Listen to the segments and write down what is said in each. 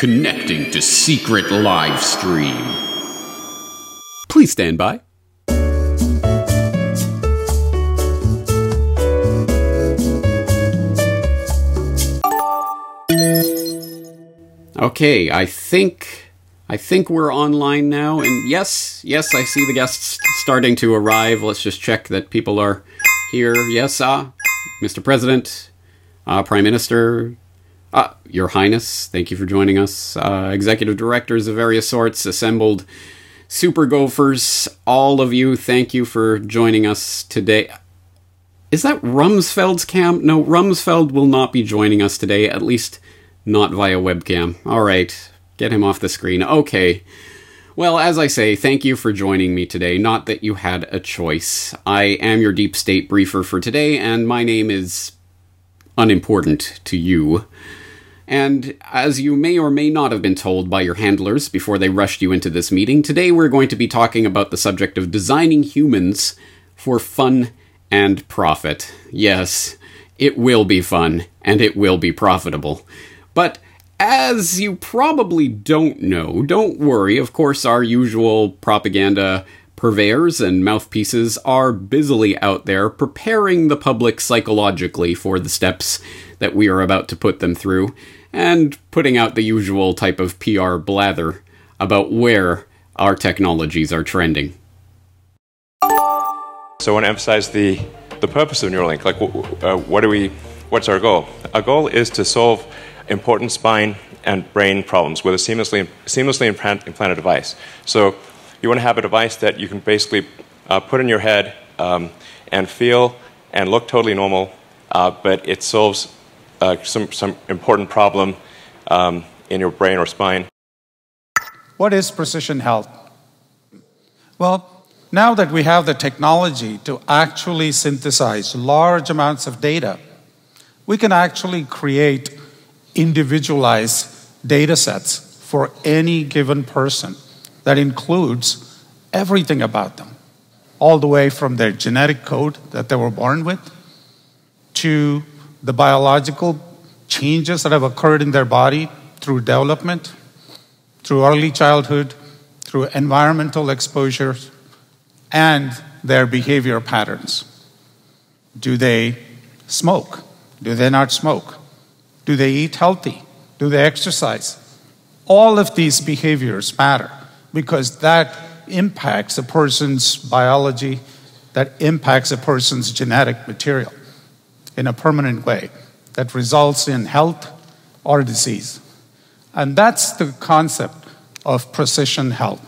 Connecting to secret live stream. Please stand by. Okay, I think I think we're online now and yes, yes, I see the guests starting to arrive. Let's just check that people are here. Yes, uh, Mr. President, uh, Prime Minister, uh, Your Highness, thank you for joining us. Uh, executive directors of various sorts assembled. Super Gophers, all of you, thank you for joining us today. Is that Rumsfeld's cam? No, Rumsfeld will not be joining us today, at least not via webcam. All right, get him off the screen. Okay. Well, as I say, thank you for joining me today. Not that you had a choice. I am your deep state briefer for today, and my name is unimportant to you. And as you may or may not have been told by your handlers before they rushed you into this meeting, today we're going to be talking about the subject of designing humans for fun and profit. Yes, it will be fun and it will be profitable. But as you probably don't know, don't worry, of course, our usual propaganda purveyors and mouthpieces are busily out there preparing the public psychologically for the steps that we are about to put them through and putting out the usual type of PR blather about where our technologies are trending. So I want to emphasize the, the purpose of Neuralink. Like, uh, what do we, what's our goal? Our goal is to solve important spine and brain problems with a seamlessly, seamlessly implanted device. So you want to have a device that you can basically uh, put in your head um, and feel and look totally normal, uh, but it solves uh, some, some important problem um, in your brain or spine. What is precision health? Well, now that we have the technology to actually synthesize large amounts of data, we can actually create individualized data sets for any given person that includes everything about them, all the way from their genetic code that they were born with to the biological changes that have occurred in their body through development, through early childhood, through environmental exposures, and their behavior patterns. Do they smoke? Do they not smoke? Do they eat healthy? Do they exercise? All of these behaviors matter because that impacts a person's biology, that impacts a person's genetic material in a permanent way that results in health or disease. And that's the concept of precision health.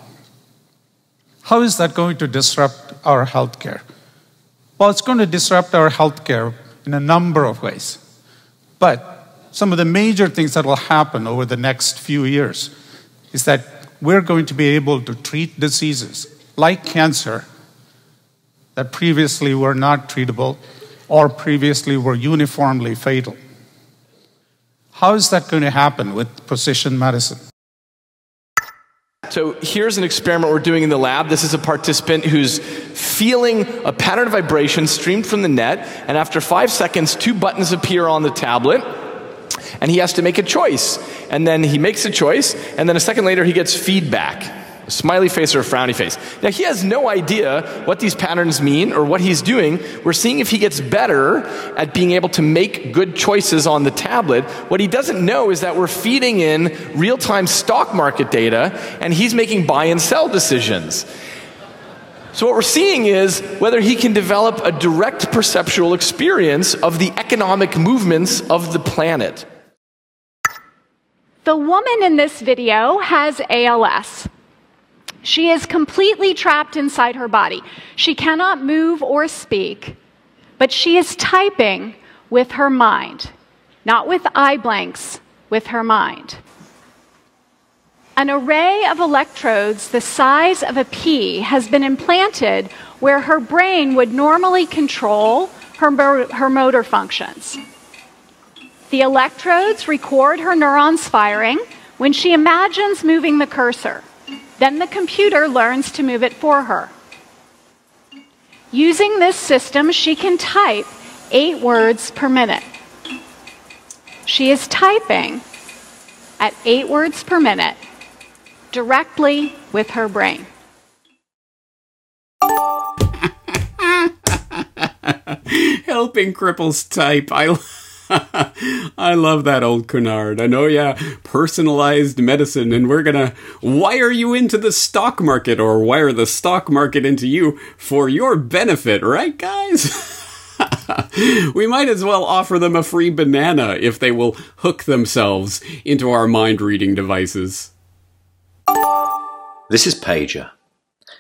How is that going to disrupt our healthcare? Well, it's going to disrupt our healthcare in a number of ways. But some of the major things that will happen over the next few years is that we're going to be able to treat diseases like cancer that previously were not treatable or previously were uniformly fatal. How is that going to happen with precision medicine? So here's an experiment we're doing in the lab. This is a participant who's feeling a pattern of vibration streamed from the net, and after five seconds, two buttons appear on the tablet and he has to make a choice. And then he makes a choice, and then a second later, he gets feedback a smiley face or a frowny face. Now, he has no idea what these patterns mean or what he's doing. We're seeing if he gets better at being able to make good choices on the tablet. What he doesn't know is that we're feeding in real time stock market data, and he's making buy and sell decisions. So, what we're seeing is whether he can develop a direct perceptual experience of the economic movements of the planet. The woman in this video has ALS. She is completely trapped inside her body. She cannot move or speak, but she is typing with her mind, not with eye blanks, with her mind. An array of electrodes the size of a pea has been implanted where her brain would normally control her, her motor functions. The electrodes record her neurons firing when she imagines moving the cursor. Then the computer learns to move it for her. Using this system, she can type eight words per minute. She is typing at eight words per minute directly with her brain. Helping cripples type. I. I love that old Cunard. I know, yeah, personalized medicine, and we're gonna wire you into the stock market or wire the stock market into you for your benefit, right, guys? we might as well offer them a free banana if they will hook themselves into our mind reading devices. This is Pager.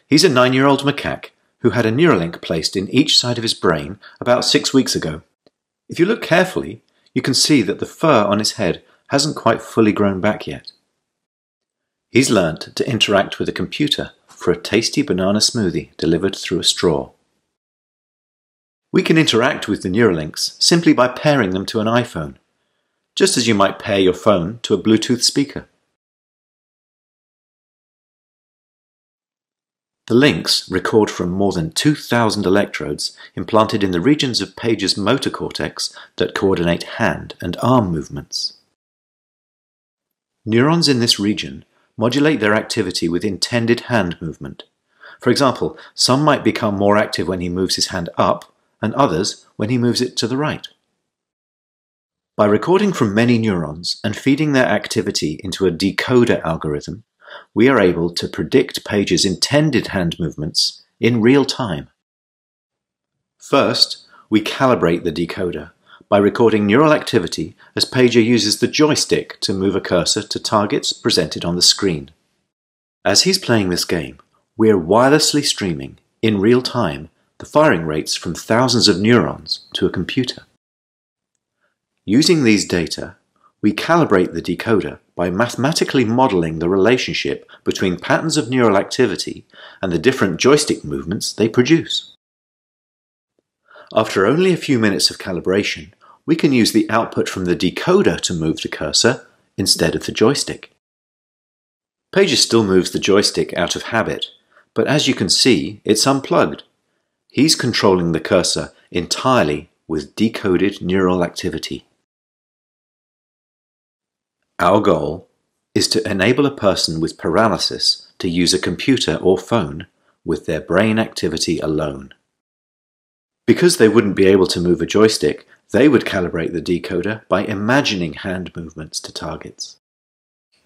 He's a nine year old macaque who had a Neuralink placed in each side of his brain about six weeks ago. If you look carefully, you can see that the fur on his head hasn't quite fully grown back yet. He's learnt to interact with a computer for a tasty banana smoothie delivered through a straw. We can interact with the Neuralinks simply by pairing them to an iPhone, just as you might pair your phone to a Bluetooth speaker. The links record from more than 2,000 electrodes implanted in the regions of Page's motor cortex that coordinate hand and arm movements. Neurons in this region modulate their activity with intended hand movement. For example, some might become more active when he moves his hand up, and others when he moves it to the right. By recording from many neurons and feeding their activity into a decoder algorithm, we are able to predict Pager's intended hand movements in real time. First, we calibrate the decoder by recording neural activity as Pager uses the joystick to move a cursor to targets presented on the screen. As he's playing this game, we're wirelessly streaming, in real time, the firing rates from thousands of neurons to a computer. Using these data, we calibrate the decoder by mathematically modeling the relationship between patterns of neural activity and the different joystick movements they produce. After only a few minutes of calibration, we can use the output from the decoder to move the cursor instead of the joystick. Pages still moves the joystick out of habit, but as you can see, it's unplugged. He's controlling the cursor entirely with decoded neural activity. Our goal is to enable a person with paralysis to use a computer or phone with their brain activity alone. Because they wouldn't be able to move a joystick, they would calibrate the decoder by imagining hand movements to targets.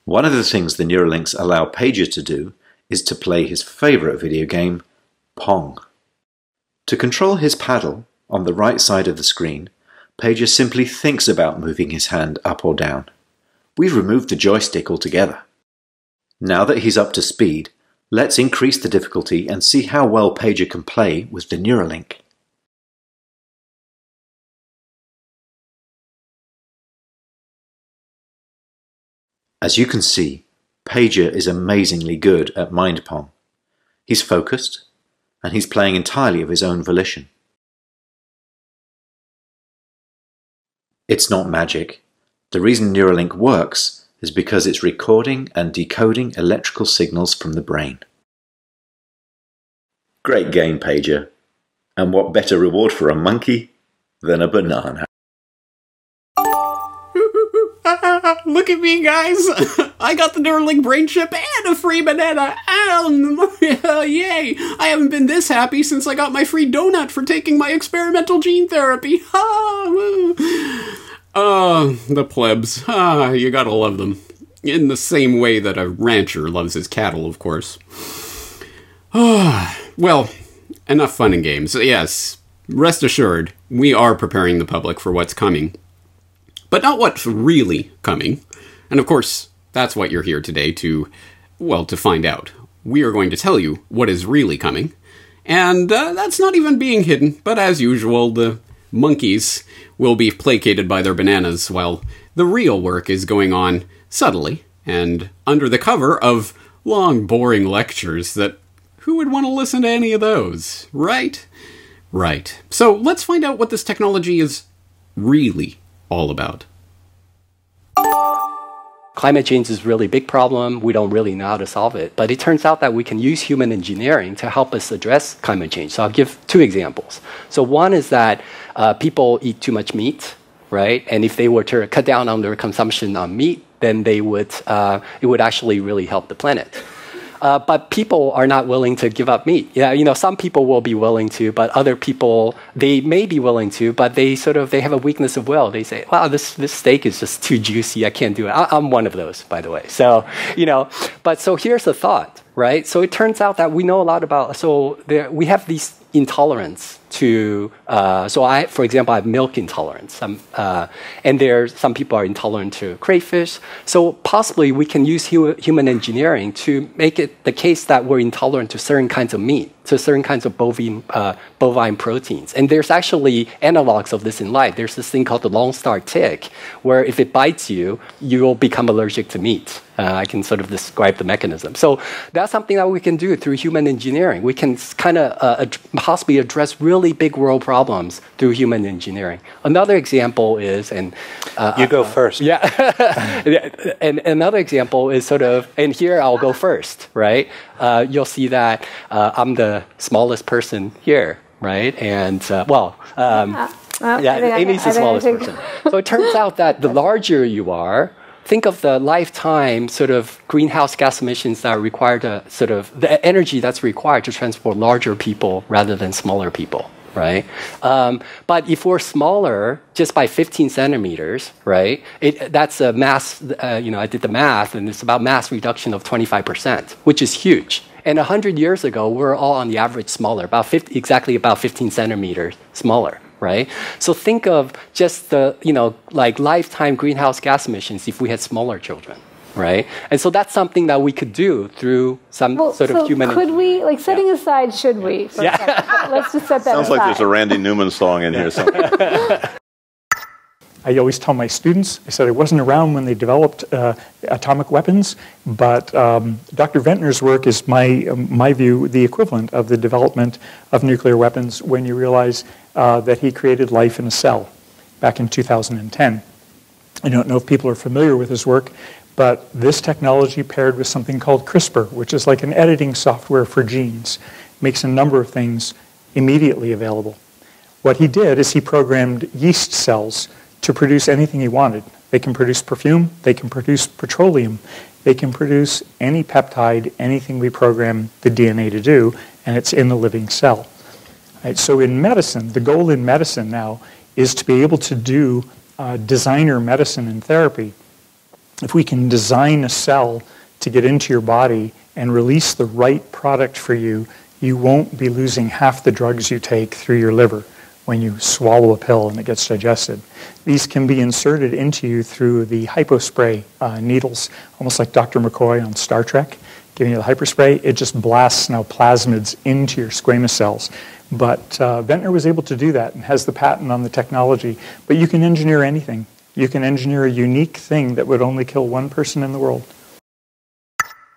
One of the things the Neuralinks allow Pager to do is to play his favorite video game, Pong. To control his paddle on the right side of the screen, Pager simply thinks about moving his hand up or down. We've removed the joystick altogether. Now that he's up to speed, let's increase the difficulty and see how well Pager can play with the Neuralink. As you can see, Pager is amazingly good at Mind Pong. He's focused, and he's playing entirely of his own volition. It's not magic, the reason Neuralink works is because it's recording and decoding electrical signals from the brain. Great game, Pager. And what better reward for a monkey than a banana? Look at me, guys! I got the Neuralink brain chip and a free banana! Um, yay! I haven't been this happy since I got my free donut for taking my experimental gene therapy! Ha! Uh, the plebs. Ah, you gotta love them. In the same way that a rancher loves his cattle, of course. Ah, well, enough fun and games. Yes, rest assured, we are preparing the public for what's coming. But not what's really coming. And of course, that's what you're here today to, well, to find out. We are going to tell you what is really coming. And uh, that's not even being hidden, but as usual, the monkeys will be placated by their bananas while the real work is going on subtly and under the cover of long, boring lectures that who would want to listen to any of those, right? Right. So let's find out what this technology is really all about. climate change is a really big problem. We don't really know how to solve it. But it turns out that we can use human engineering to help us address climate change. So I'll give two examples. So one is that uh, people eat too much meat, right? And if they were to cut down on their consumption on meat, then they would, uh, it would actually really help the planet. Uh, but people are not willing to give up meat. Yeah, you know, some people will be willing to, but other people they may be willing to, but they sort of they have a weakness of will. They say, "Wow, this this steak is just too juicy. I can't do it." I, I'm one of those, by the way. So you know, but so here's the thought, right? So it turns out that we know a lot about. So there, we have these intolerance to uh, so I, for example, I have milk intolerance, uh, and there some people are intolerant to crayfish. So possibly we can use hu- human engineering to make it the case that we're intolerant to certain kinds of meat, to certain kinds of bovine uh, bovine proteins. And there's actually analogs of this in life. There's this thing called the long star tick, where if it bites you, you will become allergic to meat. Uh, I can sort of describe the mechanism. So that's something that we can do through human engineering. We can kind of uh, ad- possibly address really big world problems through human engineering. Another example is, and uh, you go first. Yeah, and another example is sort of, and here I'll go first. Right? Uh, you'll see that uh, I'm the smallest person here. Right? And uh, well. Um, yeah. Well, yeah, Amy's the smallest person. so it turns out that the larger you are, think of the lifetime sort of greenhouse gas emissions that are required to sort of the energy that's required to transport larger people rather than smaller people right? Um, but if we're smaller, just by 15 centimeters, right? It, that's a mass. Uh, you know, I did the math, and it's about mass reduction of 25%, which is huge. And 100 years ago, we we're all on the average smaller, about 50, exactly about 15 centimeters smaller right? So think of just the, you know, like lifetime greenhouse gas emissions if we had smaller children. Right, and so that's something that we could do through some well, sort so of human. Could we, like, setting yeah. aside, should we? yeah. Let's just set that. Sounds aside. like there's a Randy Newman song in here. I always tell my students, I said I wasn't around when they developed uh, atomic weapons, but um, Dr. Ventnor's work is, my, um, my view, the equivalent of the development of nuclear weapons when you realize uh, that he created life in a cell back in 2010. I don't know if people are familiar with his work, but this technology paired with something called CRISPR, which is like an editing software for genes, makes a number of things immediately available. What he did is he programmed yeast cells to produce anything he wanted. They can produce perfume, they can produce petroleum, they can produce any peptide, anything we program the DNA to do, and it's in the living cell. Right, so in medicine, the goal in medicine now is to be able to do uh, designer medicine and therapy. If we can design a cell to get into your body and release the right product for you, you won't be losing half the drugs you take through your liver when you swallow a pill and it gets digested. These can be inserted into you through the hypospray uh, needles, almost like Dr. McCoy on Star Trek, giving you the hyperspray. It just blasts now plasmids into your squamous cells. But uh, Ventnor was able to do that and has the patent on the technology. But you can engineer anything. You can engineer a unique thing that would only kill one person in the world.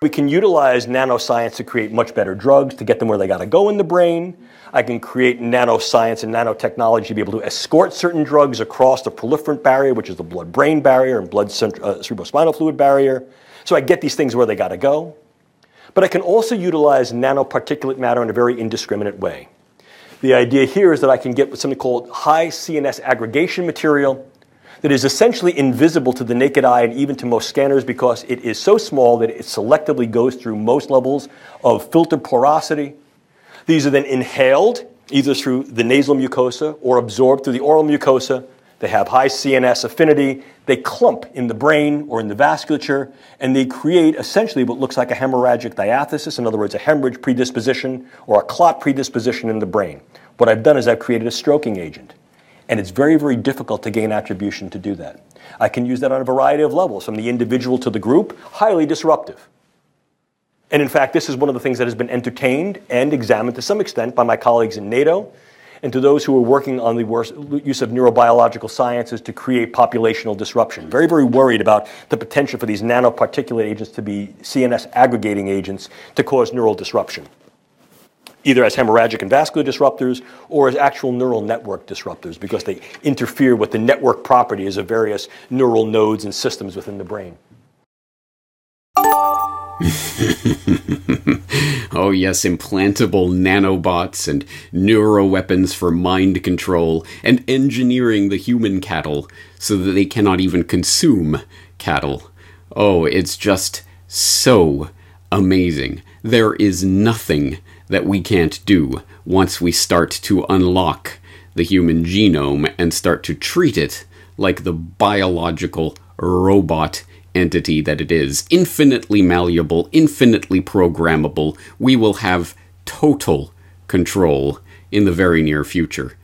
We can utilize nanoscience to create much better drugs, to get them where they got to go in the brain. I can create nanoscience and nanotechnology to be able to escort certain drugs across the proliferant barrier, which is the blood brain barrier and blood uh, cerebrospinal fluid barrier. So I get these things where they got to go. But I can also utilize nanoparticulate matter in a very indiscriminate way. The idea here is that I can get something called high CNS aggregation material that is essentially invisible to the naked eye and even to most scanners because it is so small that it selectively goes through most levels of filter porosity. These are then inhaled either through the nasal mucosa or absorbed through the oral mucosa. They have high CNS affinity. They clump in the brain or in the vasculature, and they create essentially what looks like a hemorrhagic diathesis, in other words, a hemorrhage predisposition or a clot predisposition in the brain. What I've done is I've created a stroking agent. And it's very, very difficult to gain attribution to do that. I can use that on a variety of levels, from the individual to the group, highly disruptive. And in fact, this is one of the things that has been entertained and examined to some extent by my colleagues in NATO and to those who are working on the use of neurobiological sciences to create populational disruption. Very, very worried about the potential for these nanoparticulate agents to be CNS aggregating agents to cause neural disruption, either as hemorrhagic and vascular disruptors or as actual neural network disruptors because they interfere with the network properties of various neural nodes and systems within the brain. oh, yes, implantable nanobots and neuroweapons for mind control, and engineering the human cattle so that they cannot even consume cattle. Oh, it's just so amazing. There is nothing that we can't do once we start to unlock the human genome and start to treat it like the biological robot entity that it is. Infinitely malleable, infinitely programmable. We will have total control in the very near future.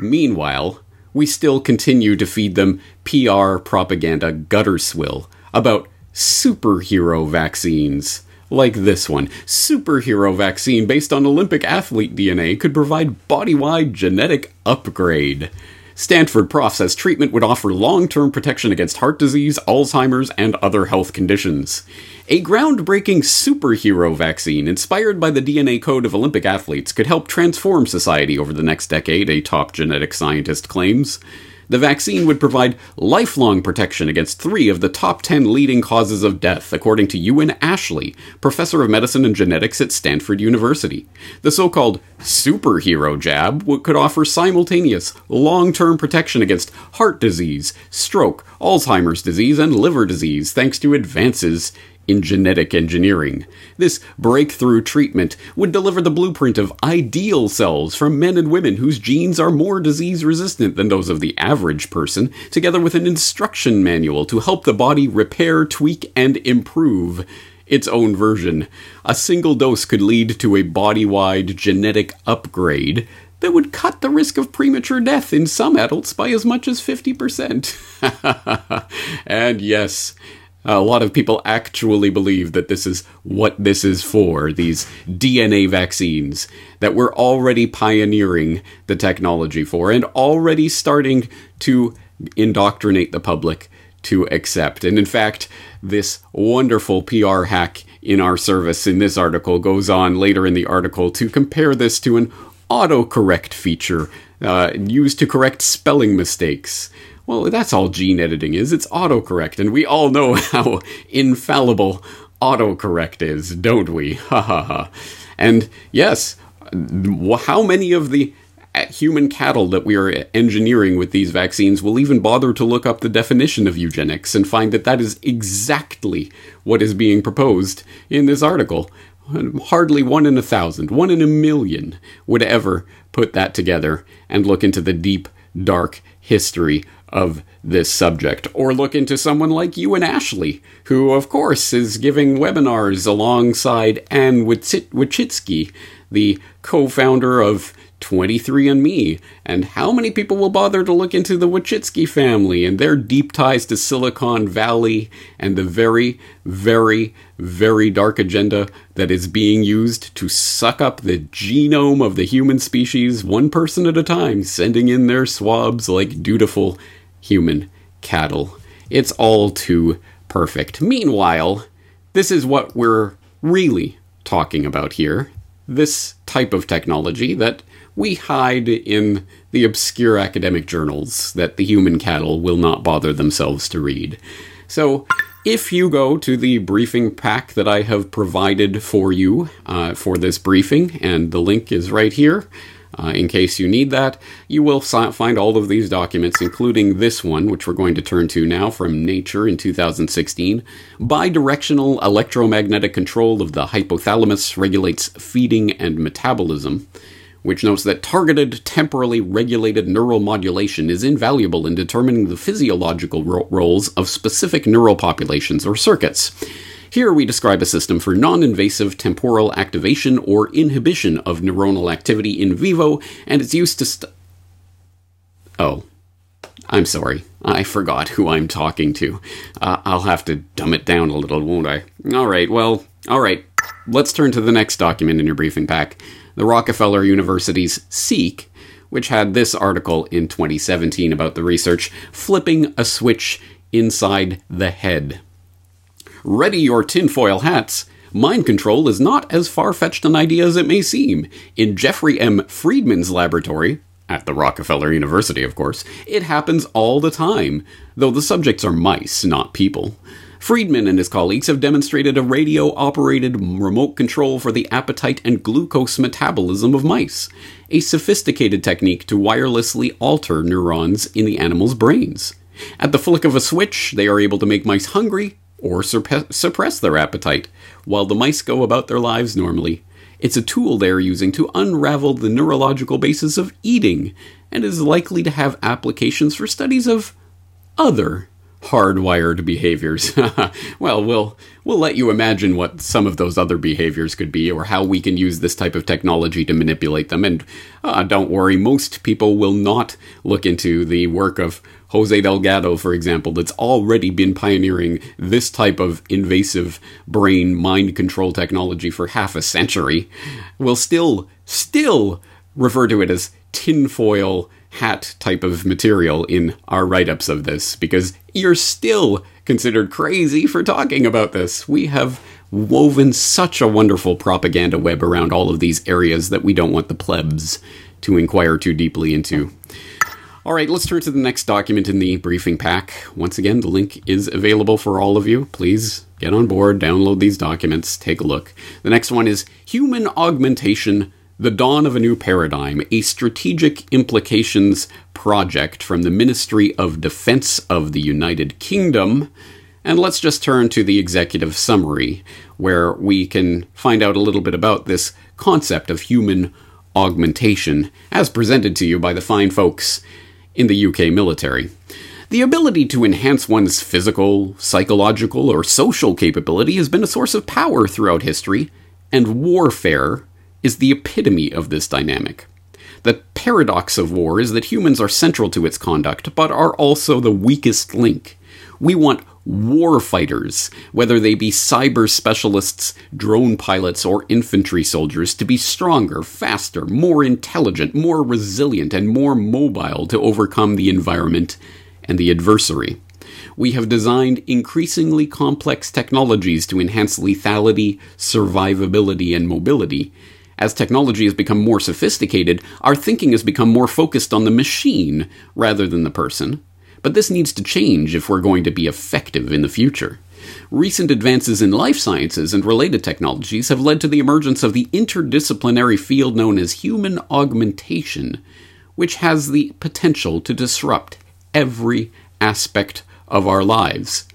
Meanwhile, we still continue to feed them PR propaganda gutter swill about superhero vaccines. Like this one. Superhero vaccine based on Olympic athlete DNA could provide body wide genetic upgrade. Stanford Prof says treatment would offer long term protection against heart disease, Alzheimer's, and other health conditions. A groundbreaking superhero vaccine inspired by the DNA code of Olympic athletes could help transform society over the next decade, a top genetic scientist claims. The vaccine would provide lifelong protection against three of the top 10 leading causes of death, according to Euan Ashley, professor of medicine and genetics at Stanford University. The so called superhero jab could offer simultaneous, long term protection against heart disease, stroke, Alzheimer's disease, and liver disease, thanks to advances in genetic engineering. This breakthrough treatment would deliver the blueprint of ideal cells from men and women whose genes are more disease resistant than those of the average person, together with an instruction manual to help the body repair, tweak, and improve its own version. A single dose could lead to a body wide genetic upgrade that would cut the risk of premature death in some adults by as much as 50%. and yes, a lot of people actually believe that this is what this is for these DNA vaccines that we're already pioneering the technology for and already starting to indoctrinate the public to accept. And in fact, this wonderful PR hack in our service in this article goes on later in the article to compare this to an autocorrect feature uh, used to correct spelling mistakes. Well, that's all gene editing is. It's autocorrect, and we all know how infallible autocorrect is, don't we? Ha ha ha. And yes, how many of the uh, human cattle that we are engineering with these vaccines will even bother to look up the definition of eugenics and find that that is exactly what is being proposed in this article. Hardly one in a thousand, one in a million would ever put that together and look into the deep, dark history of this subject. Or look into someone like Euan Ashley, who, of course, is giving webinars alongside Anne Wojcicki, the co founder of 23andMe. And how many people will bother to look into the Wojcicki family and their deep ties to Silicon Valley and the very, very, very dark agenda that is being used to suck up the genome of the human species one person at a time, sending in their swabs like dutiful human cattle. It's all too perfect. Meanwhile, this is what we're really talking about here this type of technology that we hide in the obscure academic journals that the human cattle will not bother themselves to read. So, if you go to the briefing pack that I have provided for you uh, for this briefing, and the link is right here, uh, in case you need that, you will find all of these documents, including this one, which we're going to turn to now from Nature in 2016. Bidirectional electromagnetic control of the hypothalamus regulates feeding and metabolism which notes that targeted, temporally regulated neural modulation is invaluable in determining the physiological ro- roles of specific neural populations or circuits. Here we describe a system for non invasive temporal activation or inhibition of neuronal activity in vivo and its use to. St- oh. I'm sorry. I forgot who I'm talking to. Uh, I'll have to dumb it down a little, won't I? Alright, well, alright. Let's turn to the next document in your briefing pack the Rockefeller University's Seek, which had this article in 2017 about the research flipping a switch inside the head. Ready your tinfoil hats. Mind control is not as far fetched an idea as it may seem. In Jeffrey M. Friedman's laboratory, at the Rockefeller University, of course, it happens all the time, though the subjects are mice, not people. Friedman and his colleagues have demonstrated a radio operated remote control for the appetite and glucose metabolism of mice, a sophisticated technique to wirelessly alter neurons in the animal's brains. At the flick of a switch, they are able to make mice hungry or suppress their appetite, while the mice go about their lives normally. It's a tool they are using to unravel the neurological basis of eating, and is likely to have applications for studies of other hardwired behaviors. well, we'll we'll let you imagine what some of those other behaviors could be, or how we can use this type of technology to manipulate them. And uh, don't worry, most people will not look into the work of Jose Delgado, for example, that's already been pioneering this type of invasive brain mind control technology for half a century. Will still still refer to it as tinfoil hat type of material in our write ups of this because you're still considered crazy for talking about this. We have woven such a wonderful propaganda web around all of these areas that we don't want the plebs to inquire too deeply into. All right, let's turn to the next document in the briefing pack. Once again, the link is available for all of you. Please get on board, download these documents, take a look. The next one is Human Augmentation the Dawn of a New Paradigm, a strategic implications project from the Ministry of Defense of the United Kingdom. And let's just turn to the executive summary, where we can find out a little bit about this concept of human augmentation, as presented to you by the fine folks in the UK military. The ability to enhance one's physical, psychological, or social capability has been a source of power throughout history, and warfare is the epitome of this dynamic. The paradox of war is that humans are central to its conduct, but are also the weakest link. We want war fighters, whether they be cyber specialists, drone pilots, or infantry soldiers, to be stronger, faster, more intelligent, more resilient, and more mobile to overcome the environment and the adversary. We have designed increasingly complex technologies to enhance lethality, survivability, and mobility, as technology has become more sophisticated, our thinking has become more focused on the machine rather than the person. But this needs to change if we're going to be effective in the future. Recent advances in life sciences and related technologies have led to the emergence of the interdisciplinary field known as human augmentation, which has the potential to disrupt every aspect of our lives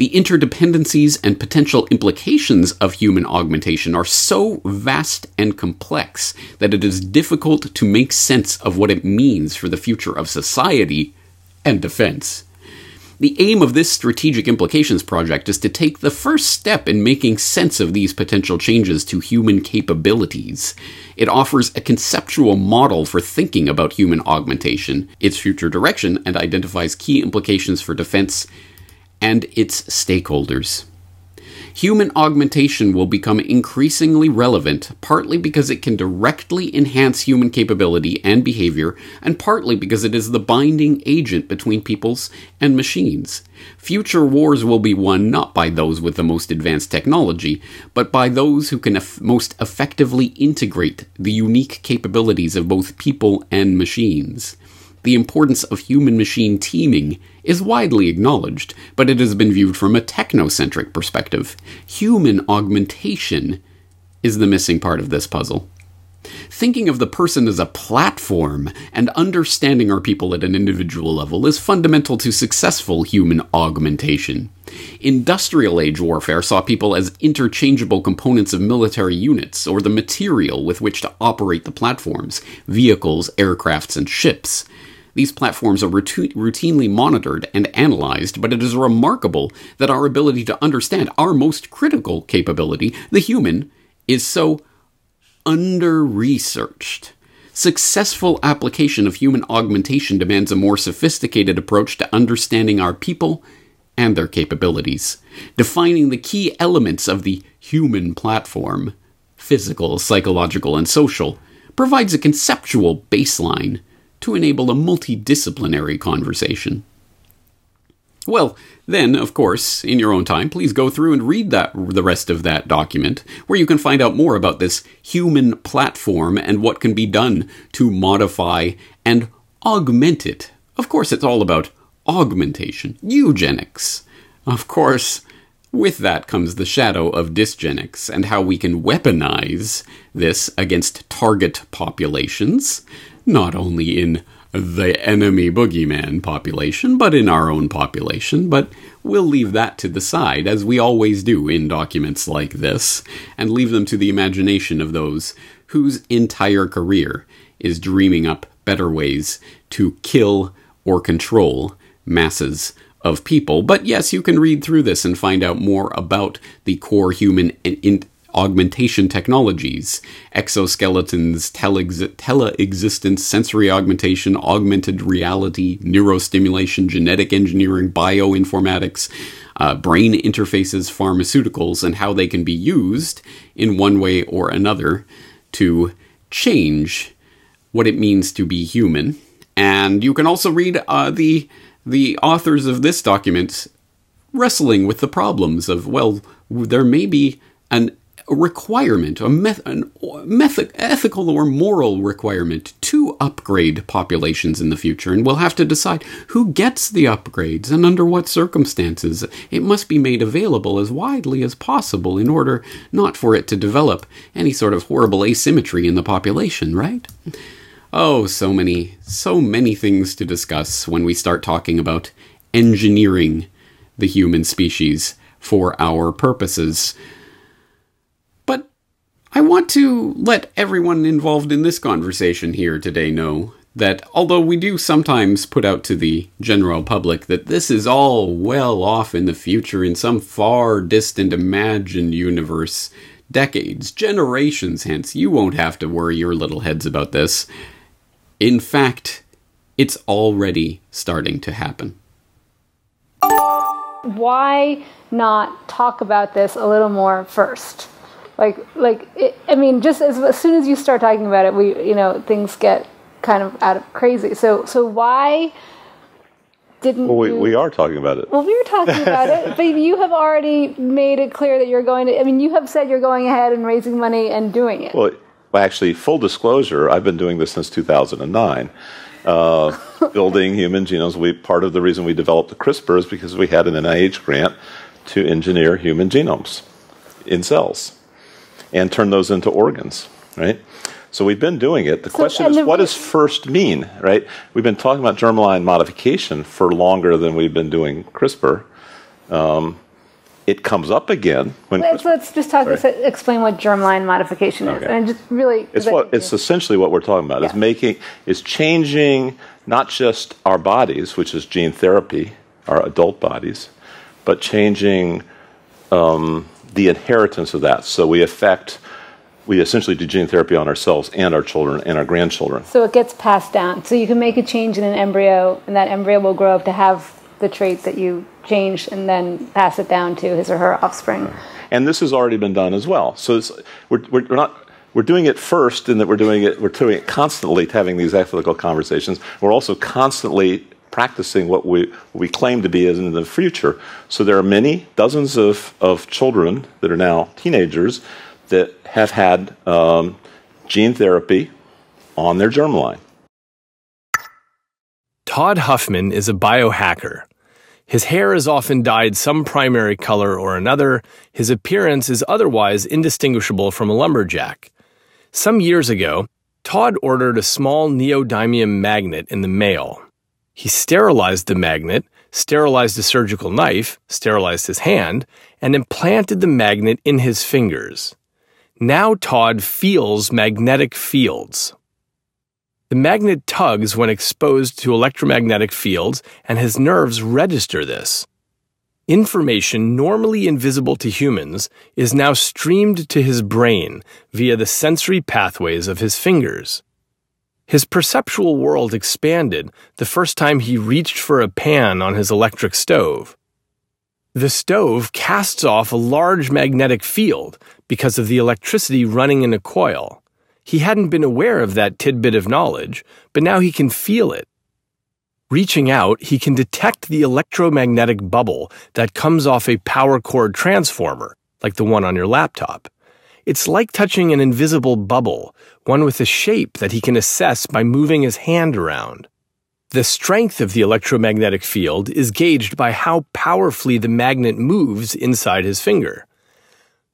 the interdependencies and potential implications of human augmentation are so vast and complex that it is difficult to make sense of what it means for the future of society and defense. The aim of this Strategic Implications project is to take the first step in making sense of these potential changes to human capabilities. It offers a conceptual model for thinking about human augmentation, its future direction, and identifies key implications for defense and its stakeholders. Human augmentation will become increasingly relevant, partly because it can directly enhance human capability and behavior, and partly because it is the binding agent between peoples and machines. Future wars will be won not by those with the most advanced technology, but by those who can ef- most effectively integrate the unique capabilities of both people and machines. The importance of human machine teaming is widely acknowledged, but it has been viewed from a technocentric perspective. Human augmentation is the missing part of this puzzle. Thinking of the person as a platform and understanding our people at an individual level is fundamental to successful human augmentation. Industrial age warfare saw people as interchangeable components of military units or the material with which to operate the platforms, vehicles, aircrafts, and ships. These platforms are routinely monitored and analyzed, but it is remarkable that our ability to understand our most critical capability, the human, is so under researched. Successful application of human augmentation demands a more sophisticated approach to understanding our people and their capabilities, defining the key elements of the human platform physical, psychological, and social provides a conceptual baseline to enable a multidisciplinary conversation. Well, then, of course, in your own time, please go through and read that the rest of that document, where you can find out more about this human platform and what can be done to modify and augment it. Of course, it's all about augmentation, eugenics. Of course, With that comes the shadow of dysgenics and how we can weaponize this against target populations, not only in the enemy boogeyman population, but in our own population. But we'll leave that to the side, as we always do in documents like this, and leave them to the imagination of those whose entire career is dreaming up better ways to kill or control masses of people. But yes, you can read through this and find out more about the core human in- augmentation technologies exoskeletons, teleexistence, sensory augmentation, augmented reality, neurostimulation, genetic engineering, bioinformatics. Uh, brain interfaces, pharmaceuticals, and how they can be used in one way or another to change what it means to be human. And you can also read uh, the the authors of this document wrestling with the problems of well, there may be an a requirement, a meth- an meth- ethical or moral requirement to upgrade populations in the future, and we'll have to decide who gets the upgrades and under what circumstances. It must be made available as widely as possible in order not for it to develop any sort of horrible asymmetry in the population, right? Oh, so many, so many things to discuss when we start talking about engineering the human species for our purposes. I want to let everyone involved in this conversation here today know that although we do sometimes put out to the general public that this is all well off in the future in some far distant imagined universe, decades, generations hence, you won't have to worry your little heads about this. In fact, it's already starting to happen. Why not talk about this a little more first? Like like it, I mean, just as, as soon as you start talking about it, we you know things get kind of out of crazy. So so why? Didn't well, we, you, we are talking about it. Well, we were talking about it, but you have already made it clear that you're going to. I mean, you have said you're going ahead and raising money and doing it. Well, actually, full disclosure, I've been doing this since 2009. Uh, building human genomes. We part of the reason we developed the CRISPR is because we had an NIH grant to engineer human genomes in cells and turn those into organs, right? So we've been doing it. The so, question is, what does first mean, right? We've been talking about germline modification for longer than we've been doing CRISPR. Um, it comes up again when. Let's, let's just talk. Explain what germline modification is, okay. and just really. It's what it's essentially what we're talking about. Yeah. Is making is changing not just our bodies, which is gene therapy, our adult bodies, but changing um, the inheritance of that. So we affect, we essentially do gene therapy on ourselves and our children and our grandchildren. So it gets passed down. So you can make a change in an embryo, and that embryo will grow up to have the trait that you changed and then pass it down to his or her offspring. And this has already been done as well. So we're, we're, we're not we're doing it first in that we're doing it we're doing it constantly having these ethical conversations we're also constantly practicing what we, we claim to be in the future. So there are many, dozens of, of children that are now teenagers that have had um, gene therapy on their germline. Todd Huffman is a biohacker. His hair is often dyed some primary color or another. His appearance is otherwise indistinguishable from a lumberjack. Some years ago, Todd ordered a small neodymium magnet in the mail. He sterilized the magnet, sterilized the surgical knife, sterilized his hand, and implanted the magnet in his fingers. Now Todd feels magnetic fields. The magnet tugs when exposed to electromagnetic fields, and his nerves register this. Information normally invisible to humans is now streamed to his brain via the sensory pathways of his fingers. His perceptual world expanded the first time he reached for a pan on his electric stove. The stove casts off a large magnetic field because of the electricity running in a coil. He hadn't been aware of that tidbit of knowledge, but now he can feel it. Reaching out, he can detect the electromagnetic bubble that comes off a power cord transformer, like the one on your laptop. It's like touching an invisible bubble, one with a shape that he can assess by moving his hand around. The strength of the electromagnetic field is gauged by how powerfully the magnet moves inside his finger.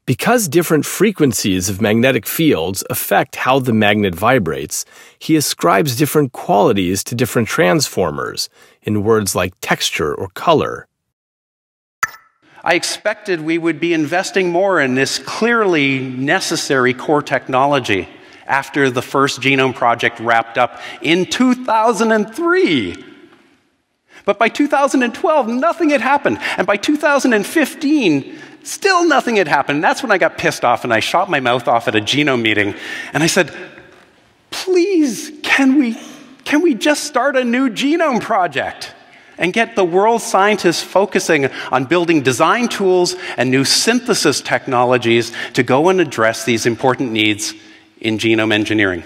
Because different frequencies of magnetic fields affect how the magnet vibrates, he ascribes different qualities to different transformers in words like texture or color. I expected we would be investing more in this clearly necessary core technology after the first genome project wrapped up in 2003. But by 2012, nothing had happened. And by 2015, still nothing had happened. And that's when I got pissed off and I shot my mouth off at a genome meeting. And I said, please, can we, can we just start a new genome project? and get the world's scientists focusing on building design tools and new synthesis technologies to go and address these important needs in genome engineering.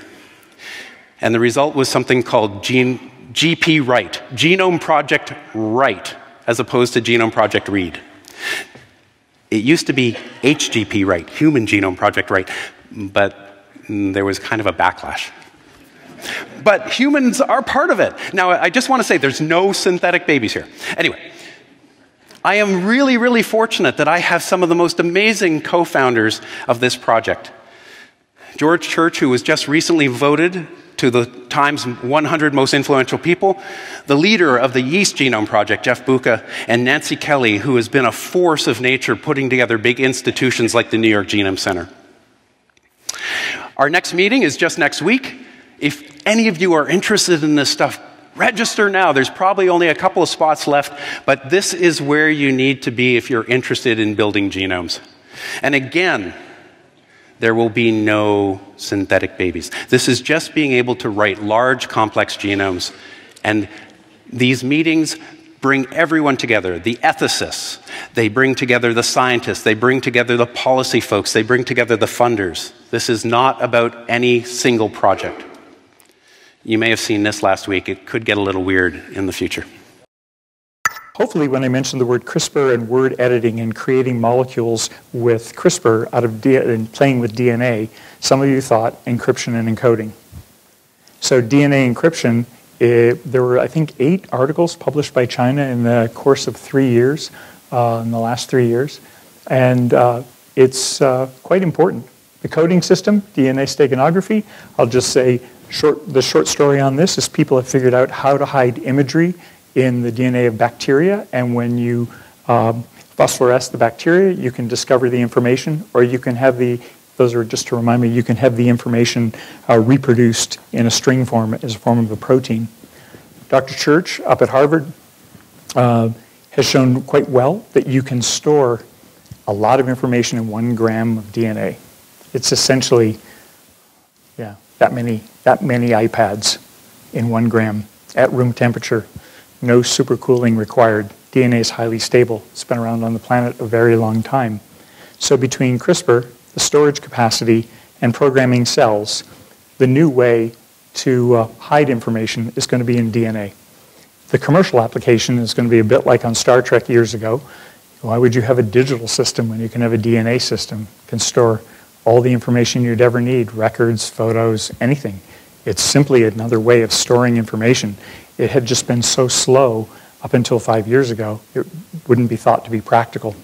And the result was something called Gene, GP Write, Genome Project Write, as opposed to Genome Project Read. It used to be HGP Write, Human Genome Project Write, but there was kind of a backlash. But humans are part of it. Now, I just want to say there's no synthetic babies here. Anyway, I am really, really fortunate that I have some of the most amazing co founders of this project. George Church, who was just recently voted to the Times 100 Most Influential People, the leader of the Yeast Genome Project, Jeff Buca, and Nancy Kelly, who has been a force of nature putting together big institutions like the New York Genome Center. Our next meeting is just next week. If any of you are interested in this stuff, register now. There's probably only a couple of spots left, but this is where you need to be if you're interested in building genomes. And again, there will be no synthetic babies. This is just being able to write large, complex genomes. And these meetings bring everyone together the ethicists, they bring together the scientists, they bring together the policy folks, they bring together the funders. This is not about any single project. You may have seen this last week. It could get a little weird in the future. Hopefully, when I mentioned the word CRISPR and word editing and creating molecules with CRISPR out of D- and playing with DNA, some of you thought encryption and encoding. So, DNA encryption, it, there were, I think, eight articles published by China in the course of three years, uh, in the last three years. And uh, it's uh, quite important. The coding system, DNA steganography, I'll just say short, the short story on this is people have figured out how to hide imagery in the DNA of bacteria, and when you um, phosphoresce the bacteria, you can discover the information, or you can have the those are just to remind me, you can have the information uh, reproduced in a string form as a form of a protein. Dr. Church up at Harvard uh, has shown quite well that you can store a lot of information in one gram of DNA. It's essentially, yeah, that many, that many iPads in one gram at room temperature no supercooling required. DNA is highly stable. It's been around on the planet a very long time. So between CRISPR, the storage capacity, and programming cells, the new way to uh, hide information is going to be in DNA. The commercial application is going to be a bit like on Star Trek years ago. Why would you have a digital system when you can have a DNA system? It can store all the information you'd ever need, records, photos, anything. It's simply another way of storing information it had just been so slow up until five years ago, it wouldn't be thought to be practical.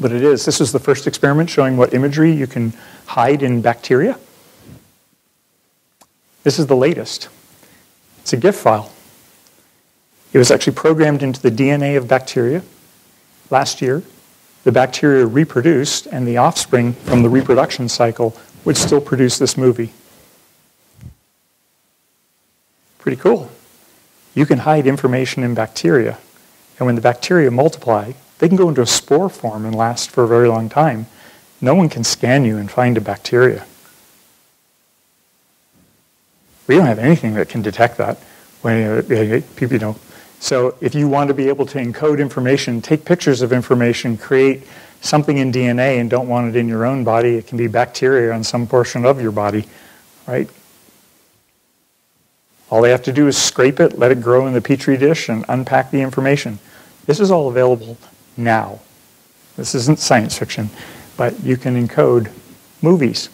But it is. This is the first experiment showing what imagery you can hide in bacteria. This is the latest. It's a GIF file. It was actually programmed into the DNA of bacteria last year. The bacteria reproduced, and the offspring from the reproduction cycle would still produce this movie. Pretty cool you can hide information in bacteria. And when the bacteria multiply, they can go into a spore form and last for a very long time. No one can scan you and find a bacteria. We don't have anything that can detect that. When uh, people, you know, so if you want to be able to encode information, take pictures of information, create something in DNA, and don't want it in your own body, it can be bacteria on some portion of your body, right? All they have to do is scrape it, let it grow in the petri dish, and unpack the information. This is all available now. This isn't science fiction, but you can encode movies.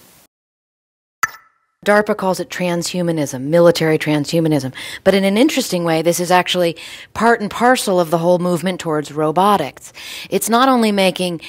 DARPA calls it transhumanism, military transhumanism. But in an interesting way, this is actually part and parcel of the whole movement towards robotics. It's not only making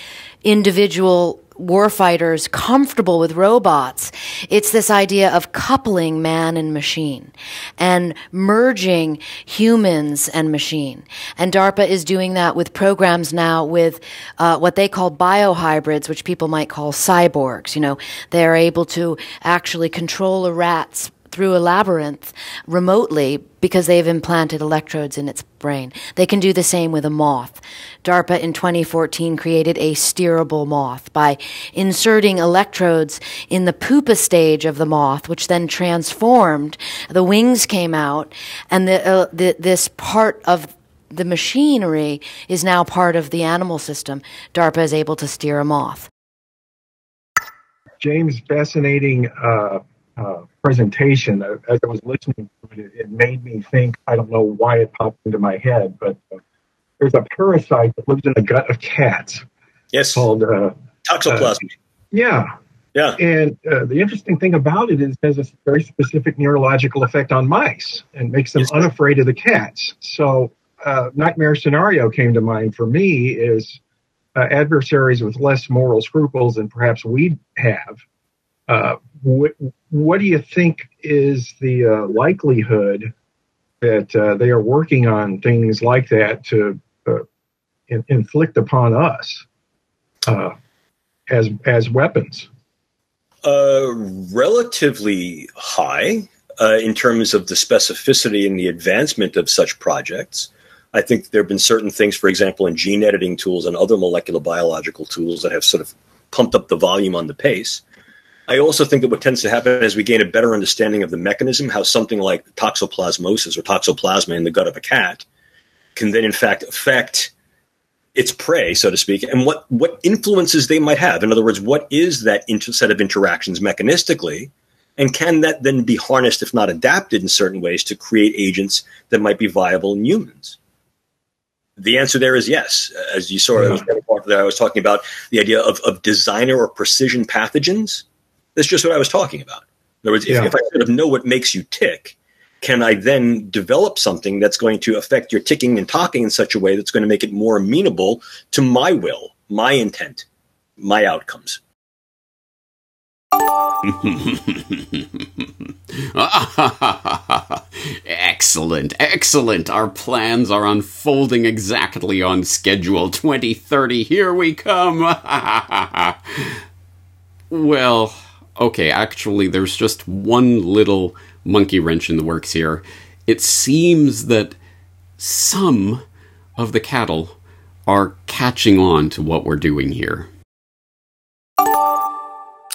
individual warfighters comfortable with robots. It's this idea of coupling man and machine and merging humans and machine. And DARPA is doing that with programs now with uh, what they call biohybrids, which people might call cyborgs. You know, they are able to actually control a rat's through a labyrinth remotely because they've implanted electrodes in its brain. They can do the same with a moth. DARPA in 2014 created a steerable moth by inserting electrodes in the pupa stage of the moth, which then transformed. The wings came out, and the, uh, the, this part of the machinery is now part of the animal system. DARPA is able to steer a moth. James, fascinating uh, uh, presentation, uh, as I was listening to it, it made me think. I don't know why it popped into my head, but uh, there's a parasite that lives in the gut of cats. Yes. Called uh, toxoplasma. yeah. Yeah. And uh, the interesting thing about it is it has a very specific neurological effect on mice and makes them yes. unafraid of the cats. So, uh, nightmare scenario came to mind for me is uh, adversaries with less moral scruples than perhaps we have. Uh, what, what do you think is the uh, likelihood that uh, they are working on things like that to in, inflict upon us as as weapons? Uh, relatively high uh, in terms of the specificity and the advancement of such projects. I think there have been certain things, for example, in gene editing tools and other molecular biological tools that have sort of pumped up the volume on the pace. I also think that what tends to happen as we gain a better understanding of the mechanism, how something like toxoplasmosis or toxoplasma in the gut of a cat can then, in fact, affect its prey, so to speak, and what, what influences they might have. In other words, what is that inter- set of interactions mechanistically? And can that then be harnessed, if not adapted in certain ways, to create agents that might be viable in humans? The answer there is yes. As you saw, yeah. that I was talking about the idea of, of designer or precision pathogens. That's just what I was talking about. In other words, if, yeah. if I sort of know what makes you tick, can I then develop something that's going to affect your ticking and talking in such a way that's going to make it more amenable to my will, my intent, my outcomes? excellent, excellent. Our plans are unfolding exactly on schedule. 2030, here we come. well, okay, actually, there's just one little monkey wrench in the works here. It seems that some of the cattle are catching on to what we're doing here.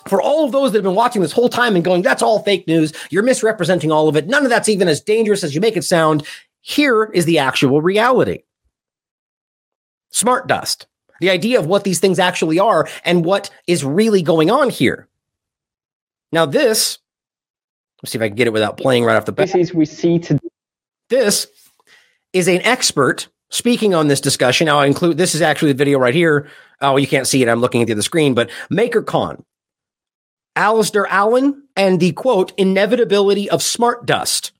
For all of those that have been watching this whole time and going, that's all fake news, you're misrepresenting all of it, none of that's even as dangerous as you make it sound, here is the actual reality. Smart dust. The idea of what these things actually are and what is really going on here. Now, this Let's see if I can get it without playing right off the bat. This is we see to this is an expert speaking on this discussion. Now I include this is actually the video right here. Oh, you can't see it. I'm looking at the other screen, but MakerCon, Alistair Allen, and the quote inevitability of smart dust.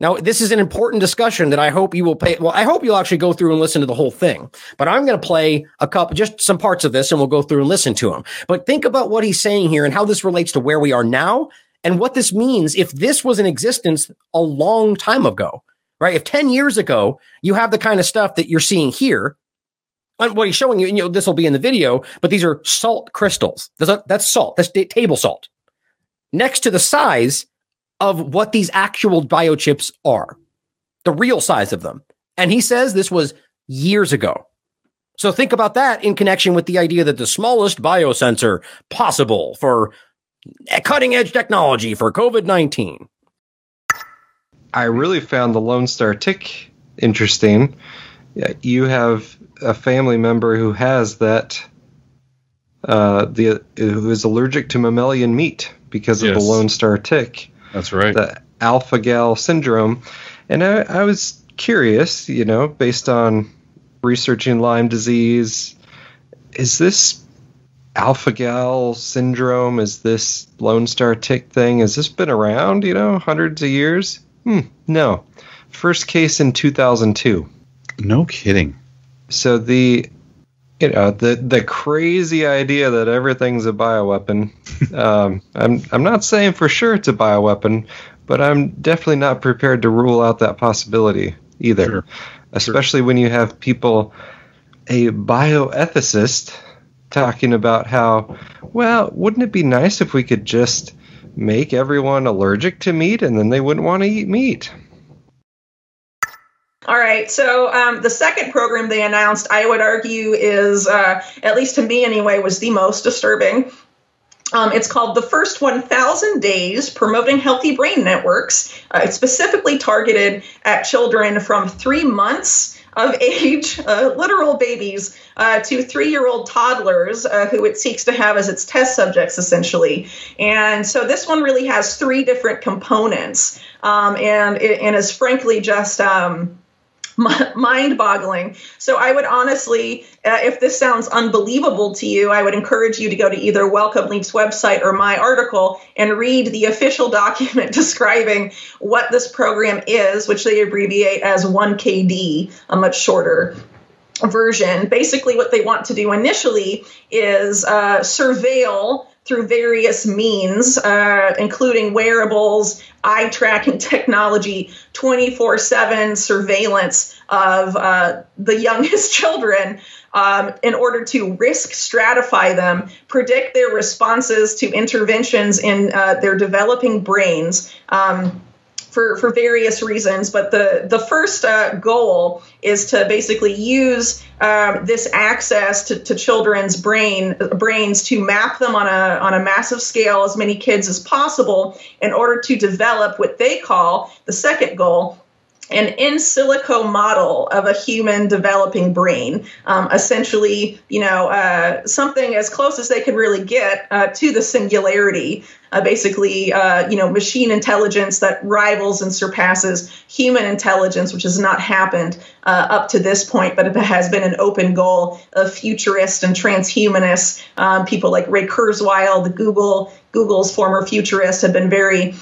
Now, this is an important discussion that I hope you will pay. Well, I hope you'll actually go through and listen to the whole thing. But I'm going to play a couple, just some parts of this, and we'll go through and listen to him. But think about what he's saying here and how this relates to where we are now and what this means if this was in existence a long time ago, right? If 10 years ago, you have the kind of stuff that you're seeing here, and what he's showing you, you know, this will be in the video, but these are salt crystals. That's, that's salt. That's table salt. Next to the size of what these actual biochips are, the real size of them. And he says this was years ago. So think about that in connection with the idea that the smallest biosensor possible for cutting edge technology for COVID 19. I really found the Lone Star tick interesting. You have a family member who has that, uh, the who is allergic to mammalian meat because of yes. the Lone Star tick. That's right. The alpha gal syndrome. And I, I was curious, you know, based on researching Lyme disease, is this alpha gal syndrome? Is this Lone Star tick thing? Has this been around, you know, hundreds of years? Hmm, no. First case in 2002. No kidding. So the you know the the crazy idea that everything's a bioweapon. um, I'm I'm not saying for sure it's a bioweapon, but I'm definitely not prepared to rule out that possibility either. Sure. Especially sure. when you have people, a bioethicist, talking about how, well, wouldn't it be nice if we could just make everyone allergic to meat and then they wouldn't want to eat meat? All right. So um, the second program they announced, I would argue, is uh, at least to me anyway, was the most disturbing. Um, it's called the first 1,000 days promoting healthy brain networks. Uh, it's specifically targeted at children from three months of age, uh, literal babies, uh, to three year old toddlers uh, who it seeks to have as its test subjects, essentially. And so this one really has three different components um, and, and is frankly just. Um, mind boggling. So I would honestly, uh, if this sounds unbelievable to you, I would encourage you to go to either Welcome Leap's website or my article and read the official document describing what this program is, which they abbreviate as 1KD, a much shorter version. Basically, what they want to do initially is uh, surveil through various means, uh, including wearables, eye tracking technology, 24 7 surveillance of uh, the youngest children um, in order to risk stratify them, predict their responses to interventions in uh, their developing brains. Um, for, for various reasons. But the, the first uh, goal is to basically use um, this access to, to children's brain brains to map them on a, on a massive scale, as many kids as possible, in order to develop what they call the second goal, an in silico model of a human developing brain. Um, essentially, you know, uh, something as close as they could really get uh, to the singularity. Uh, basically, uh, you know, machine intelligence that rivals and surpasses human intelligence, which has not happened uh, up to this point, but it has been an open goal of futurists and transhumanists. Um, people like Ray Kurzweil, the Google Google's former futurist, have been very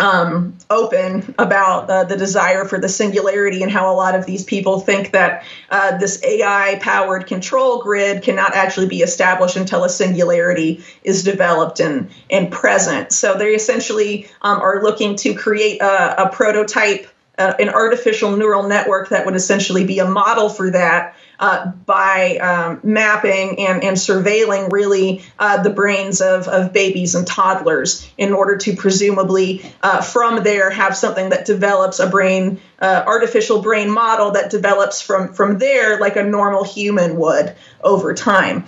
um, open about uh, the desire for the singularity and how a lot of these people think that uh, this AI powered control grid cannot actually be established until a singularity is developed and, and present. So they essentially um, are looking to create a, a prototype, uh, an artificial neural network that would essentially be a model for that uh, by um, mapping and, and surveilling really uh, the brains of, of babies and toddlers in order to presumably uh, from there have something that develops a brain uh, artificial brain model that develops from from there like a normal human would over time.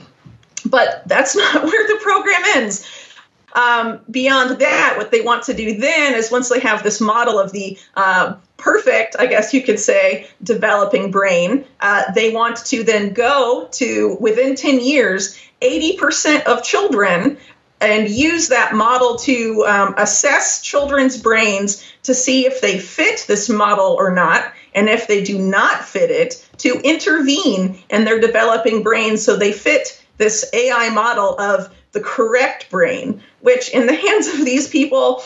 But that's not where the program ends um, beyond that, what they want to do then is once they have this model of the uh, perfect, I guess you could say, developing brain, uh, they want to then go to within 10 years, 80% of children and use that model to um, assess children's brains to see if they fit this model or not. And if they do not fit it, to intervene in their developing brains so they fit this AI model of the correct brain, which in the hands of these people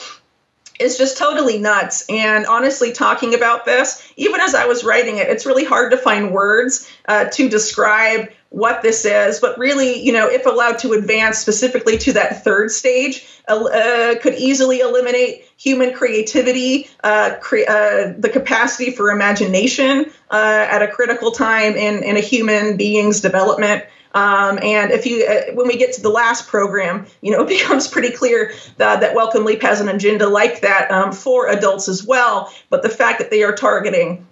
is just totally nuts. And honestly, talking about this, even as I was writing it, it's really hard to find words uh, to describe what this is. But really, you know, if allowed to advance specifically to that third stage, uh, could easily eliminate human creativity, uh, cre- uh, the capacity for imagination uh, at a critical time in, in a human being's development. Um, and if you, uh, when we get to the last program, you know, it becomes pretty clear that, that Wellcome Leap has an agenda like that um, for adults as well. But the fact that they are targeting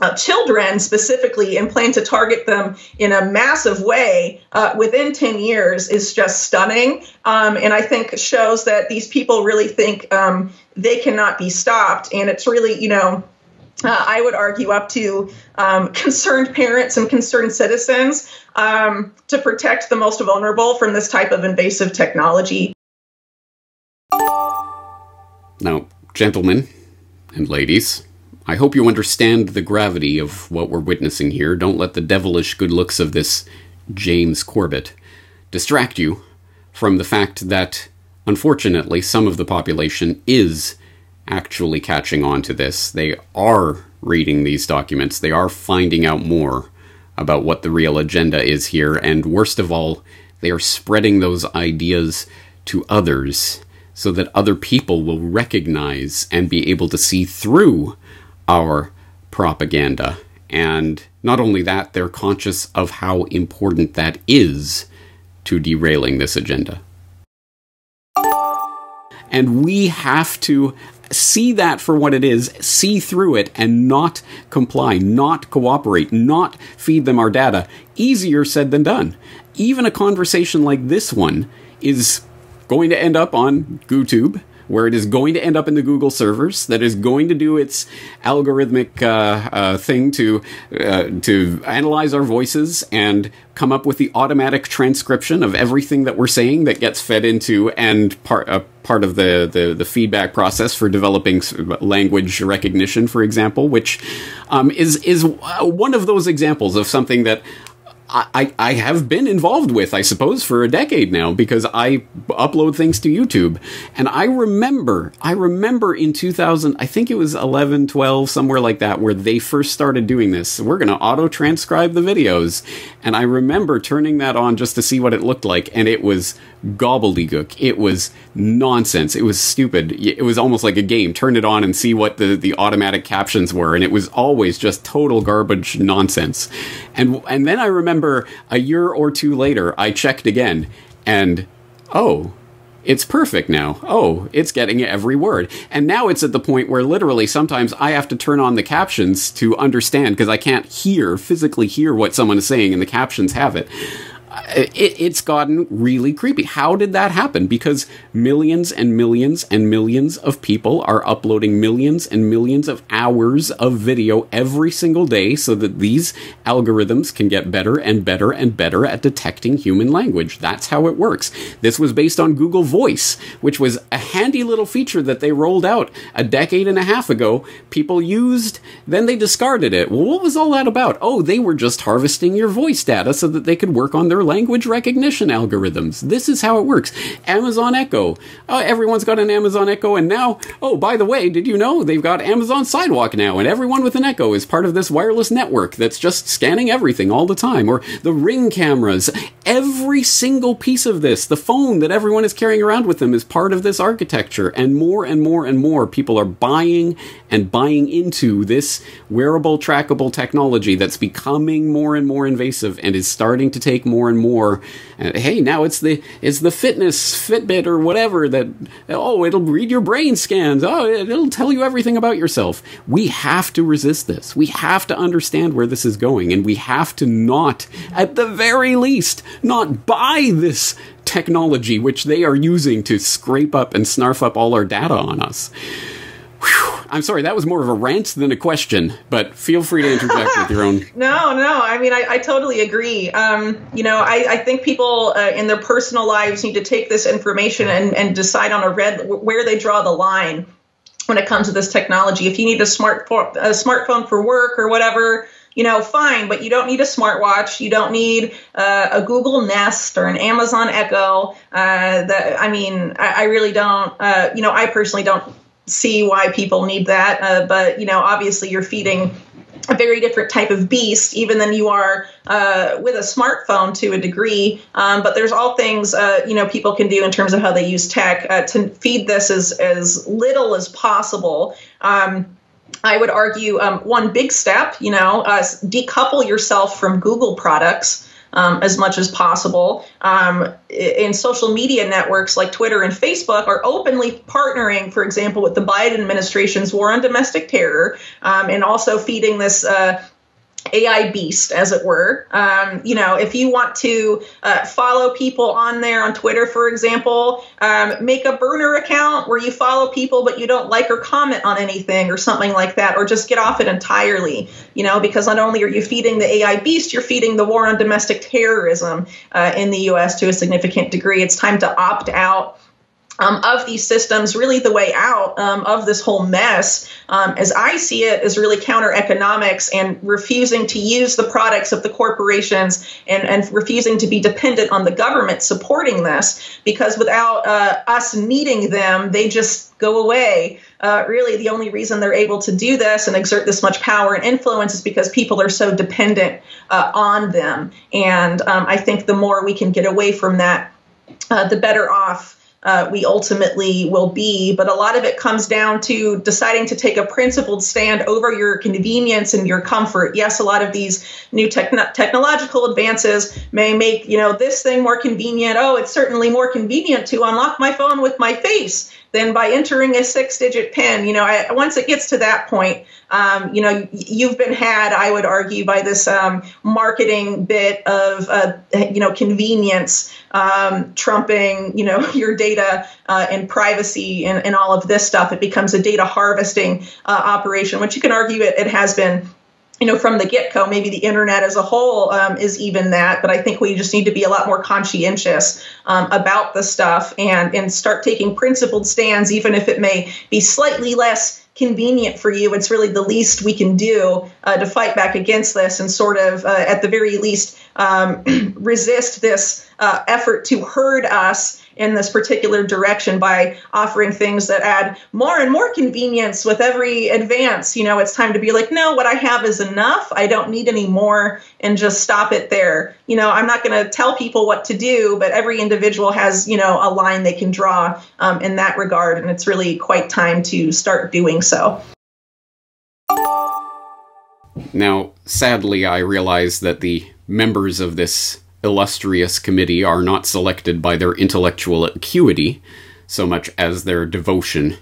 uh, children specifically and plan to target them in a massive way uh, within 10 years is just stunning. Um, and I think shows that these people really think um, they cannot be stopped. And it's really, you know, uh, I would argue up to um, concerned parents and concerned citizens um, to protect the most vulnerable from this type of invasive technology. Now, gentlemen and ladies, I hope you understand the gravity of what we're witnessing here. Don't let the devilish good looks of this James Corbett distract you from the fact that, unfortunately, some of the population is actually catching on to this. They are reading these documents, they are finding out more about what the real agenda is here, and worst of all, they are spreading those ideas to others so that other people will recognize and be able to see through our propaganda. And not only that, they're conscious of how important that is to derailing this agenda. And we have to see that for what it is, see through it, and not comply, not cooperate, not feed them our data. Easier said than done. Even a conversation like this one is going to end up on GooTube, where it is going to end up in the Google servers, that is going to do its algorithmic uh, uh, thing to uh, to analyze our voices and come up with the automatic transcription of everything that we're saying that gets fed into and part uh, part of the, the, the feedback process for developing language recognition, for example, which um, is is one of those examples of something that I, I have been involved with, I suppose, for a decade now because I upload things to YouTube. And I remember, I remember in 2000, I think it was 11, 12, somewhere like that, where they first started doing this. We're going to auto transcribe the videos. And I remember turning that on just to see what it looked like. And it was gobbledygook. It was nonsense. It was stupid. It was almost like a game. Turn it on and see what the, the automatic captions were. And it was always just total garbage nonsense. And, and then I remember a year or two later, I checked again and, oh, it's perfect now. Oh, it's getting every word. And now it's at the point where literally sometimes I have to turn on the captions to understand because I can't hear, physically hear what someone is saying and the captions have it it, it's gotten really creepy. How did that happen? Because millions and millions and millions of people are uploading millions and millions of hours of video every single day so that these algorithms can get better and better and better at detecting human language. That's how it works. This was based on Google Voice, which was a handy little feature that they rolled out a decade and a half ago. People used, then they discarded it. Well, what was all that about? Oh, they were just harvesting your voice data so that they could work on their language recognition algorithms. This is how it works. Amazon Echo. Uh, everyone's got an Amazon Echo, and now, oh, by the way, did you know they've got Amazon Sidewalk now, and everyone with an Echo is part of this wireless network that's just scanning everything all the time. Or the Ring cameras. Every single piece of this, the phone that everyone is carrying around with them, is part of this architecture. And more and more and more people are buying and buying into this wearable, trackable technology that's becoming more and more invasive and is starting to take more and more. Uh, hey, now it's the it's the fitness Fitbit or whatever that oh it'll read your brain scans. Oh, it'll tell you everything about yourself. We have to resist this. We have to understand where this is going, and we have to not, at the very least, not buy this technology which they are using to scrape up and snarf up all our data on us. I'm sorry, that was more of a rant than a question, but feel free to interject with your own. No, no, I mean, I, I totally agree. Um, you know, I, I think people uh, in their personal lives need to take this information and, and decide on a red where they draw the line when it comes to this technology. If you need a smartphone, a smartphone for work or whatever, you know, fine, but you don't need a smartwatch. You don't need uh, a Google Nest or an Amazon Echo. Uh, that I mean, I, I really don't. Uh, you know, I personally don't see why people need that. Uh, but you know, obviously, you're feeding a very different type of beast, even than you are uh, with a smartphone to a degree. Um, but there's all things uh, you know people can do in terms of how they use tech uh, to feed this as as little as possible. Um, I would argue um, one big step, you know, uh, decouple yourself from Google products um, as much as possible. Um, in social media networks like Twitter and Facebook are openly partnering, for example, with the Biden administration's war on domestic terror, um, and also feeding this uh, AI beast, as it were. Um, you know, if you want to uh, follow people on there on Twitter, for example, um, make a burner account where you follow people but you don't like or comment on anything or something like that, or just get off it entirely. You know, because not only are you feeding the AI beast, you're feeding the war on domestic terrorism uh, in the U.S. to a significant degree. It's time to opt out um, of these systems, really the way out um, of this whole mess, um, as I see it, is really counter economics and refusing to use the products of the corporations and, and refusing to be dependent on the government supporting this because without uh, us needing them, they just go away. Uh, really, the only reason they're able to do this and exert this much power and influence is because people are so dependent uh, on them. And um, I think the more we can get away from that, uh, the better off uh, we ultimately will be. But a lot of it comes down to deciding to take a principled stand over your convenience and your comfort. Yes, a lot of these new techn- technological advances may make you know this thing more convenient. Oh, it's certainly more convenient to unlock my phone with my face than by entering a six-digit PIN. You know, I, once it gets to that point, um, you know, you've been had, I would argue, by this um, marketing bit of, uh, you know, convenience um, trumping, you know, your data uh, and privacy and, and, all of this stuff. It becomes a data harvesting uh, operation, which you can argue it, it has been you know, from the get go, maybe the internet as a whole um, is even that. But I think we just need to be a lot more conscientious um, about the stuff and and start taking principled stands, even if it may be slightly less convenient for you. It's really the least we can do uh, to fight back against this and sort of, uh, at the very least, um, resist this uh, effort to herd us in this particular direction by offering things that add more and more convenience with every advance. You know, it's time to be like, no, what I have is enough. I don't need any more and just stop it there. You know, I'm not going to tell people what to do, but every individual has, you know, a line they can draw um, in that regard. And it's really quite time to start doing so. Now, sadly, I realize that the members of this illustrious committee are not selected by their intellectual acuity so much as their devotion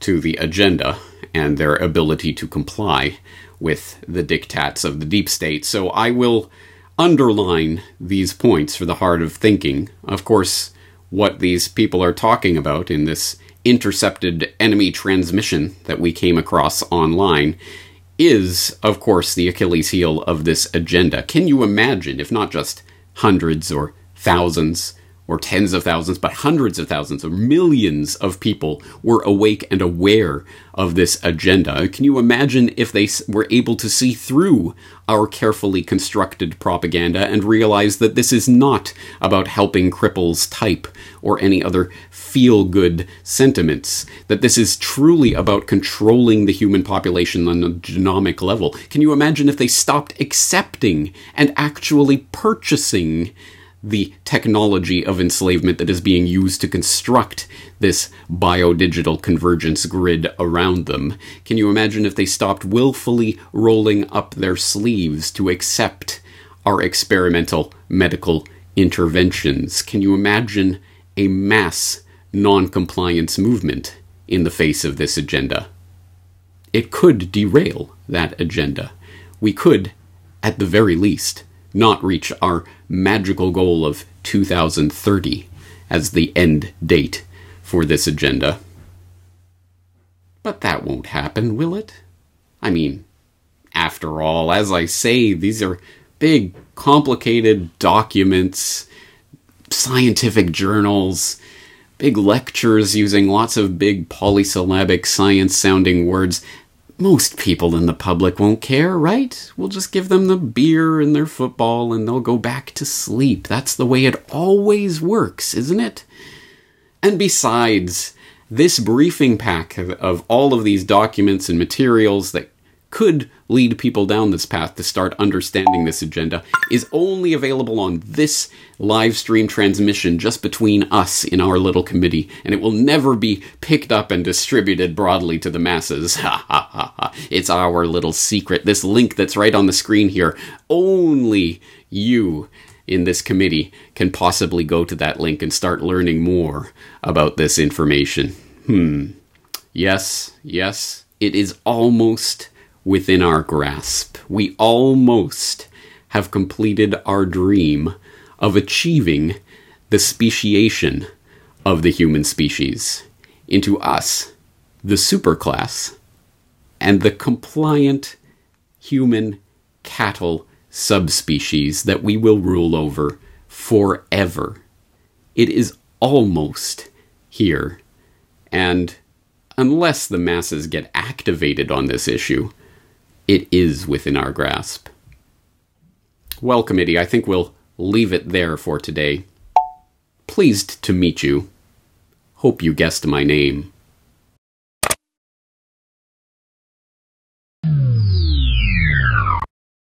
to the agenda and their ability to comply with the diktats of the deep state. So I will underline these points for the heart of thinking. Of course, what these people are talking about in this intercepted enemy transmission that we came across online is, of course, the Achilles heel of this agenda. Can you imagine, if not just hundreds or thousands or tens of thousands, but hundreds of thousands or millions of people were awake and aware of this agenda. Can you imagine if they were able to see through our carefully constructed propaganda and realize that this is not about helping cripples type or any other feel good sentiments, that this is truly about controlling the human population on a genomic level? Can you imagine if they stopped accepting and actually purchasing? The technology of enslavement that is being used to construct this biodigital convergence grid around them. Can you imagine if they stopped willfully rolling up their sleeves to accept our experimental medical interventions? Can you imagine a mass non-compliance movement in the face of this agenda? It could derail that agenda. We could, at the very least, not reach our magical goal of 2030 as the end date for this agenda. But that won't happen, will it? I mean, after all, as I say, these are big, complicated documents, scientific journals, big lectures using lots of big polysyllabic science sounding words most people in the public won't care, right? We'll just give them the beer and their football and they'll go back to sleep. That's the way it always works, isn't it? And besides, this briefing pack of, all of these documents and materials that could lead people down this path to start understanding this agenda is only available on this live stream transmission just between us in our little committee, and it will never be picked up and distributed broadly to the masses. Ha ha ha ha. It's our little secret. This link that's right on the screen here, only you in this committee can possibly go to that link and start learning more about this information. Hmm. Yes, yes, it is almost within our grasp. We almost have completed our dream of achieving the speciation of the human species into us, the superclass, and the compliant human cattle subspecies that we will rule over forever. It is almost here. And unless the masses get activated on this issue, it is within our grasp. Well, committee, I think we'll leave it there for today. Pleased to meet you. Hope you guessed my name.